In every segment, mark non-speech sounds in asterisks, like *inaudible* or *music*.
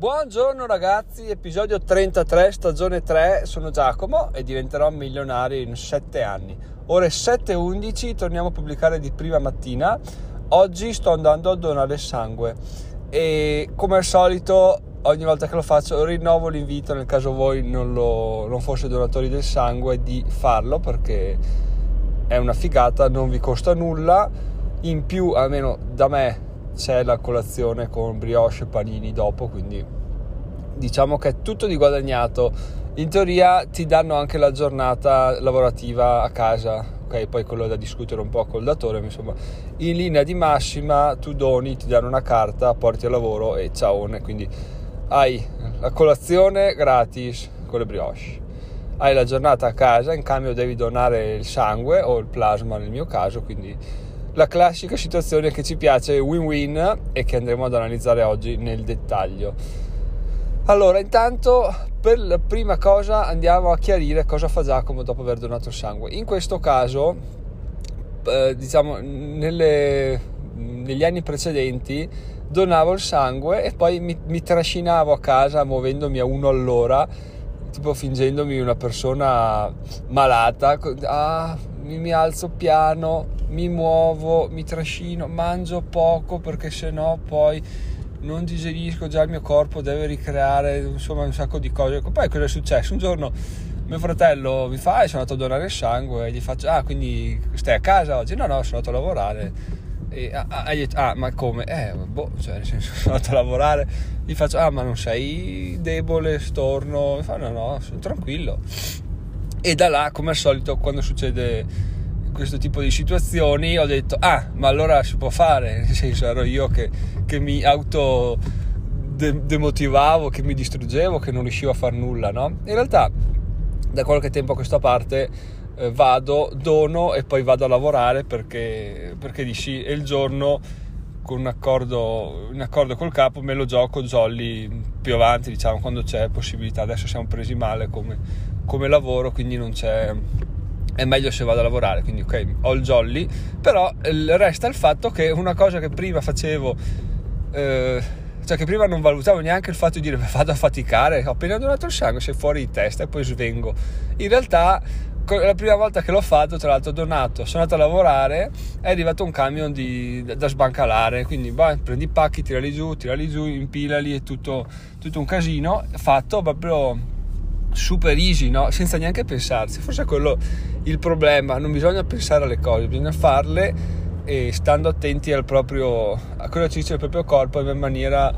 Buongiorno ragazzi, episodio 33, stagione 3, sono Giacomo e diventerò milionario in 7 anni. Ore 7.11, torniamo a pubblicare di prima mattina. Oggi sto andando a donare sangue e come al solito ogni volta che lo faccio rinnovo l'invito nel caso voi non, lo, non foste donatori del sangue di farlo perché è una figata, non vi costa nulla. In più, almeno da me, c'è la colazione con brioche e panini dopo, quindi diciamo che è tutto di guadagnato. In teoria ti danno anche la giornata lavorativa a casa, ok? Poi quello da discutere un po' col datore, ma insomma, in linea di massima tu doni, ti danno una carta, porti al lavoro e ciao, quindi hai la colazione gratis con le brioche. Hai la giornata a casa, in cambio devi donare il sangue o il plasma nel mio caso, quindi la classica situazione che ci piace win-win e che andremo ad analizzare oggi nel dettaglio. Allora, intanto per la prima cosa andiamo a chiarire cosa fa Giacomo dopo aver donato il sangue. In questo caso, eh, diciamo, nelle, negli anni precedenti donavo il sangue e poi mi, mi trascinavo a casa muovendomi a uno all'ora, tipo fingendomi una persona malata. Ah, mi, mi alzo piano, mi muovo, mi trascino, mangio poco perché sennò poi non digerisco, già il mio corpo deve ricreare insomma un sacco di cose. Poi cosa è successo? Un giorno mio fratello mi fa, e sono andato a donare il sangue e gli faccio, ah quindi stai a casa oggi? No, no, sono andato a lavorare. E, ah, ah, ah, ma come? Eh, boh, cioè nel senso *laughs* sono andato a lavorare. Gli faccio, ah ma non sei debole, storno? Mi fa, no, no, sono tranquillo. E da là, come al solito, quando succede questo tipo di situazioni, ho detto, ah, ma allora si può fare, *laughs* nel senso ero io che, che mi auto demotivavo, che mi distruggevo, che non riuscivo a fare nulla, no? In realtà, da qualche tempo a questa parte eh, vado, dono e poi vado a lavorare perché, perché dici, e il giorno con un accordo, un accordo col capo me lo gioco jolly più avanti, diciamo, quando c'è possibilità. Adesso siamo presi male come, come lavoro, quindi non c'è è meglio se vado a lavorare, quindi ok, ho il jolly, però resta il fatto che una cosa che prima facevo, eh, cioè che prima non valutavo neanche il fatto di dire vado a faticare, ho appena donato il sangue, sei fuori di testa e poi svengo. In realtà la prima volta che l'ho fatto, tra l'altro ho donato, sono andato a lavorare, è arrivato un camion di, da, da sbancalare, quindi bah, prendi i pacchi, tirali giù, tirali giù, impilali, è tutto, tutto un casino, fatto proprio super easy, no? senza neanche pensarci. Forse è quello il problema, non bisogna pensare alle cose, bisogna farle e stando attenti al proprio, a quello che ci dice il proprio corpo in maniera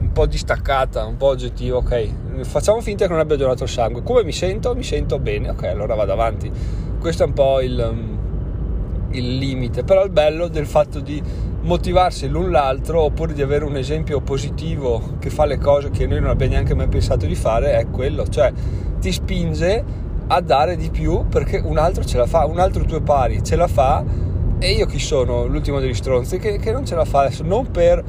un po' distaccata, un po' oggettiva, ok? Facciamo finta che non abbia donato il sangue. Come mi sento? Mi sento bene, ok, allora vado avanti. Questo è un po' il, il limite, però il bello del fatto di motivarsi l'un l'altro oppure di avere un esempio positivo che fa le cose che noi non abbiamo neanche mai pensato di fare è quello, cioè ti spinge a dare di più perché un altro ce la fa, un altro tuo pari ce la fa e io chi sono? L'ultimo degli stronzi che, che non ce la fa adesso, non per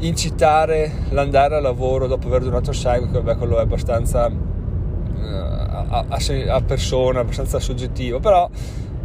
incitare l'andare al lavoro dopo aver donato sangue, che vabbè quello è abbastanza uh, a, a, a persona, abbastanza soggettivo, però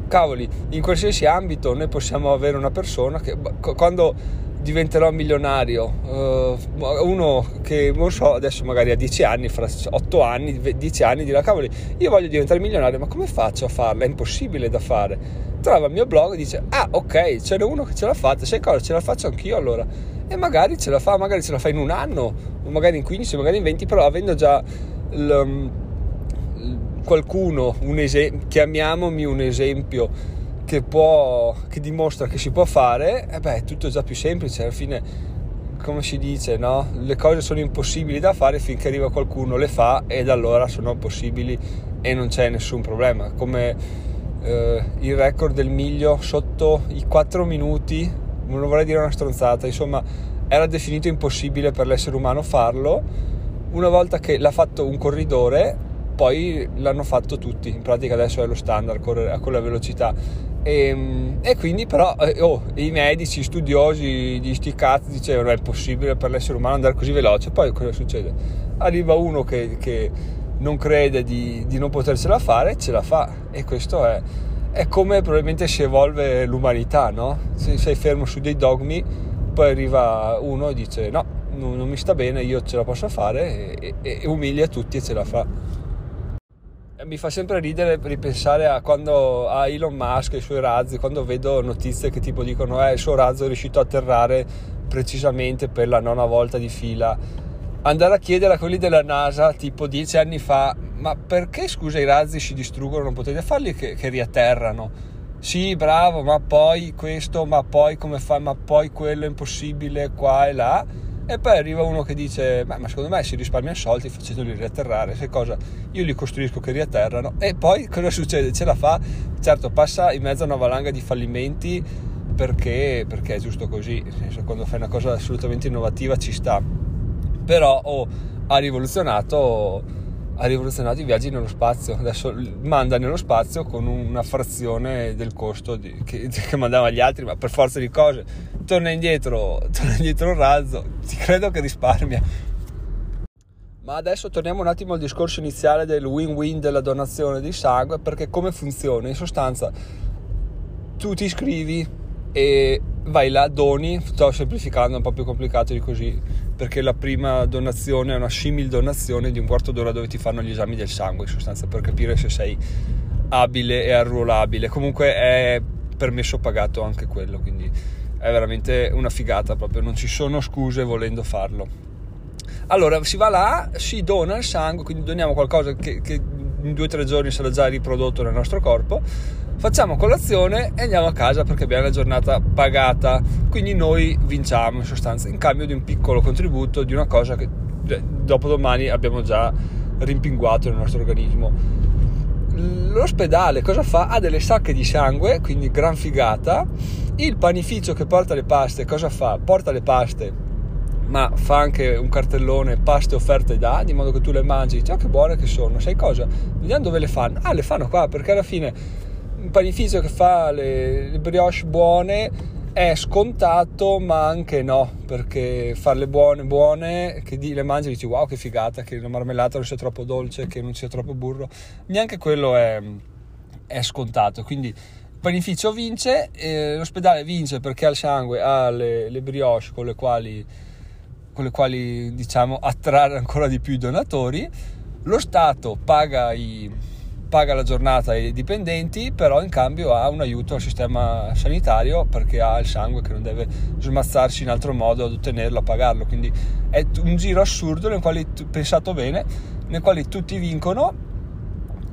cavoli, in qualsiasi ambito noi possiamo avere una persona che quando diventerò milionario, uh, uno che non so, adesso magari ha 10 anni, fra 8 anni, 10 anni dirà cavoli, io voglio diventare milionario, ma come faccio a farlo? È impossibile da fare. Trova il mio blog e dice, ah ok, c'è uno che ce l'ha fatta, sai cosa, ce la faccio anch'io allora. E magari ce la fa, magari ce la fa in un anno, magari in 15, magari in 20, però avendo già... Il, qualcuno, un esempio, chiamiamomi un esempio che, può, che dimostra che si può fare, e beh, è tutto già più semplice. Alla fine, come si dice, no? le cose sono impossibili da fare finché arriva qualcuno, le fa ed allora sono possibili e non c'è nessun problema. Come eh, il record del miglio sotto i 4 minuti, non vorrei dire una stronzata, insomma, era definito impossibile per l'essere umano farlo. Una volta che l'ha fatto un corridore, poi l'hanno fatto tutti, in pratica adesso è lo standard correre a quella velocità. E, ehm, e quindi però eh, oh, i medici, studiosi di sti cazzi dicevano è possibile per l'essere umano andare così veloce, poi cosa succede? Arriva uno che, che non crede di, di, non potercela fare, ce la fa. E questo è, è come probabilmente si evolve l'umanità, no? Se sei fermo su dei dogmi, poi arriva uno e dice no, non, non mi sta bene, io ce la posso fare. E, e, e umilia tutti e ce la fa mi fa sempre ridere ripensare a quando a Elon Musk e i suoi razzi, quando vedo notizie che tipo dicono eh, il suo razzo è riuscito a atterrare precisamente per la nona volta di fila. Andare a chiedere a quelli della NASA tipo dieci anni fa, ma perché scusa i razzi si distruggono, non potete farli che, che riatterrano? Sì, bravo, ma poi questo, ma poi come fa, ma poi quello è impossibile qua e là e poi arriva uno che dice: Ma, secondo me si risparmiano soldi facendoli riatterrare. Sai cosa? Io li costruisco che riatterrano. E poi *laughs* cosa succede? Ce la fa, certo, passa in mezzo a una valanga di fallimenti perché, perché è giusto così. Nel senso, quando fai una cosa assolutamente innovativa ci sta. Però oh, ha rivoluzionato ha rivoluzionato i viaggi nello spazio. Adesso manda nello spazio con una frazione del costo di, che, *laughs* che, mandava agli altri, ma per forza di cose. Torna indietro, *laughs* torna indietro un razzo, ti credo che risparmia. Ma adesso torniamo un attimo al discorso iniziale del win-win della donazione di sangue, perché come funziona? In sostanza, tu ti iscrivi e vai là, doni, sto semplificando, è un po' più complicato di così, perché la prima donazione è una simil donazione di un quarto d'ora dove ti fanno gli esami del sangue, in sostanza, per capire se sei abile e arruolabile. Comunque è permesso pagato anche quello, quindi è veramente una figata proprio, non ci sono scuse volendo farlo. Allora si va là, si dona il sangue, quindi doniamo qualcosa che, che in due o tre giorni sarà già riprodotto nel nostro corpo facciamo colazione e andiamo a casa perché abbiamo la giornata pagata, quindi noi vinciamo in sostanza in cambio di un piccolo contributo di una cosa che cioè, dopo domani abbiamo già rimpinguato nel nostro organismo. L'ospedale cosa fa? Ha delle sacche di sangue, quindi gran figata. Il panificio che porta le paste cosa fa? Porta le paste ma fa anche un cartellone paste offerte da, di modo che tu le mangi, dici, oh che buone che sono, sai cosa? Vediamo dove le fanno. Ah, le fanno qua, perché alla fine un panificio che fa le, le brioche buone è scontato ma anche no perché farle buone buone che le mangi e dici wow che figata che la marmellata non sia troppo dolce che non sia troppo burro neanche quello è, è scontato quindi il panificio vince eh, l'ospedale vince perché ha il sangue ha le, le brioche con le quali con le quali diciamo attrarre ancora di più i donatori lo Stato paga i paga la giornata ai dipendenti, però in cambio ha un aiuto al sistema sanitario perché ha il sangue che non deve smazzarsi in altro modo ad ottenerlo, a pagarlo. Quindi è un giro assurdo nel quale, pensato bene, nel quale tutti vincono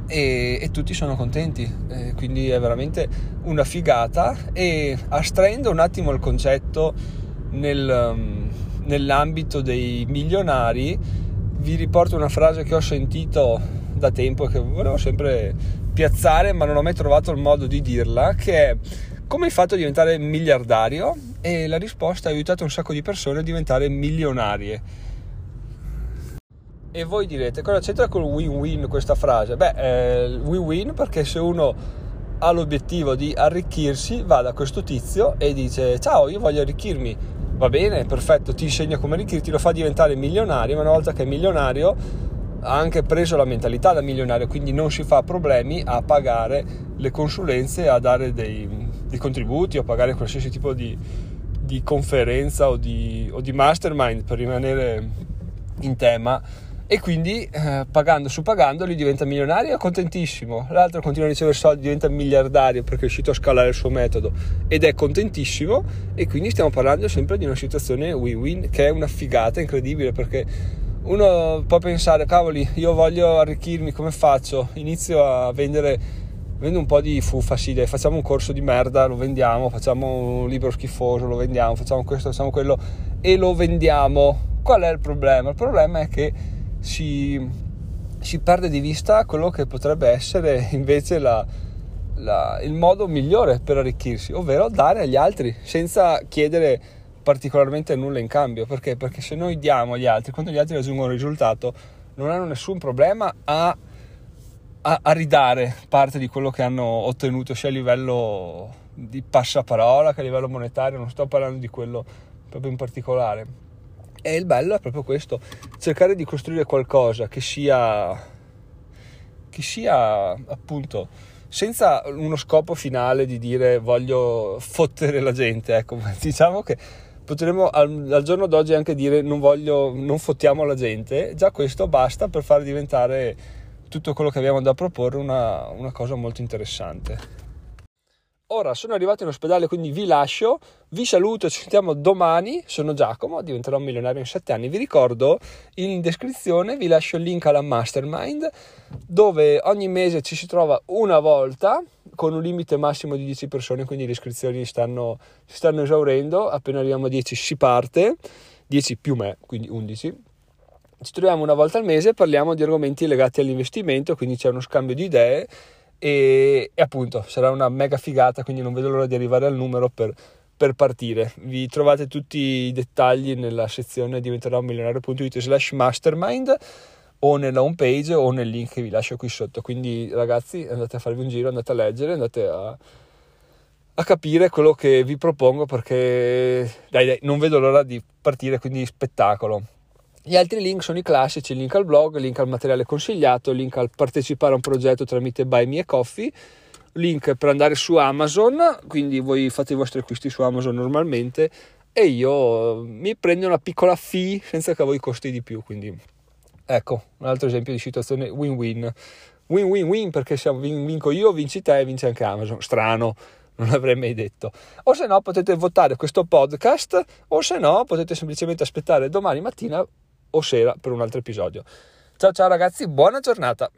e, e tutti sono contenti. Eh, quindi è veramente una figata. E astraendo un attimo il concetto nel, nell'ambito dei milionari, vi riporto una frase che ho sentito da tempo e che volevo sempre piazzare ma non ho mai trovato il modo di dirla che è come hai fatto a diventare miliardario? E la risposta ha aiutato un sacco di persone a diventare milionarie. E voi direte cosa c'entra col win-win questa frase? Beh, eh, win-win perché se uno ha l'obiettivo di arricchirsi va da questo tizio e dice ciao io voglio arricchirmi va bene, perfetto, ti insegno come arricchirti, lo fa diventare milionario, ma una volta che è milionario ha anche preso la mentalità da milionario, quindi non si fa problemi a pagare le consulenze, a dare dei, dei contributi o a pagare qualsiasi tipo di, di conferenza o di, o di, mastermind per rimanere in tema e quindi eh, pagando su pagando lui diventa milionario e contentissimo l'altro continua a ricevere soldi diventa miliardario perché è riuscito a scalare il suo metodo ed è contentissimo e quindi stiamo parlando sempre di una situazione win-win che è una figata incredibile perché uno può pensare, cavoli, io voglio arricchirmi, come faccio? Inizio a vendere, vendo un po' di fuffa, sì, dai, facciamo un corso di merda, lo vendiamo, facciamo un libro schifoso, lo vendiamo, facciamo questo, facciamo quello e lo vendiamo. Qual è il problema? Il problema è che si, si perde di vista quello che potrebbe essere *laughs* invece la, la, il modo migliore per arricchirsi, ovvero dare agli altri senza chiedere particolarmente nulla in cambio. Perché? Perché se noi diamo agli altri, quando gli altri raggiungono un risultato, non hanno nessun problema a, a, a ridare parte di quello che hanno ottenuto, sia a livello di passaparola che a livello monetario, non sto parlando di quello proprio in particolare. E il bello è proprio questo, cercare di costruire qualcosa che sia, che sia appunto senza uno scopo finale di dire voglio fottere la gente, ecco, *laughs* diciamo che potremmo al, al, giorno d'oggi anche dire non voglio, non fottiamo la gente, già questo basta per far diventare tutto quello che abbiamo da proporre una, una cosa molto interessante. Ora sono arrivato in ospedale, quindi vi lascio, vi saluto, ci sentiamo domani. Sono Giacomo, diventerò un milionario in 7 anni. Vi ricordo in descrizione, vi lascio il link alla mastermind dove ogni mese ci si trova una volta con un limite massimo di 10 persone, quindi le iscrizioni stanno, si stanno esaurendo. Appena arriviamo a 10 si parte, 10 più me, quindi 11. Ci troviamo una volta al mese e parliamo di argomenti legati all'investimento, quindi c'è uno scambio di idee e, e, appunto sarà una mega figata, quindi non vedo l'ora di arrivare al numero per, per partire. Vi trovate tutti i dettagli nella sezione diventerò milionario.it slash mastermind o nella home page o nel link che vi lascio qui sotto. Quindi ragazzi andate a farvi un giro, andate a leggere, andate a, a capire quello che vi propongo perché dai, dai, non vedo l'ora di partire, quindi spettacolo. Gli altri link sono i classici, link al blog, link al materiale consigliato, link al partecipare a un progetto tramite Buy Me Coffee, link per andare su Amazon, quindi voi fate i vostri acquisti su Amazon normalmente e io mi prendo una piccola fee senza che a voi costi di più, quindi ecco, un altro esempio di situazione win-win. Win-win-win perché se vinco io, vinci te e vince anche Amazon. Strano, non l'avrei mai detto. O se no potete votare questo podcast o se no potete semplicemente aspettare domani mattina o sera per un altro episodio. Ciao ciao ragazzi, buona giornata!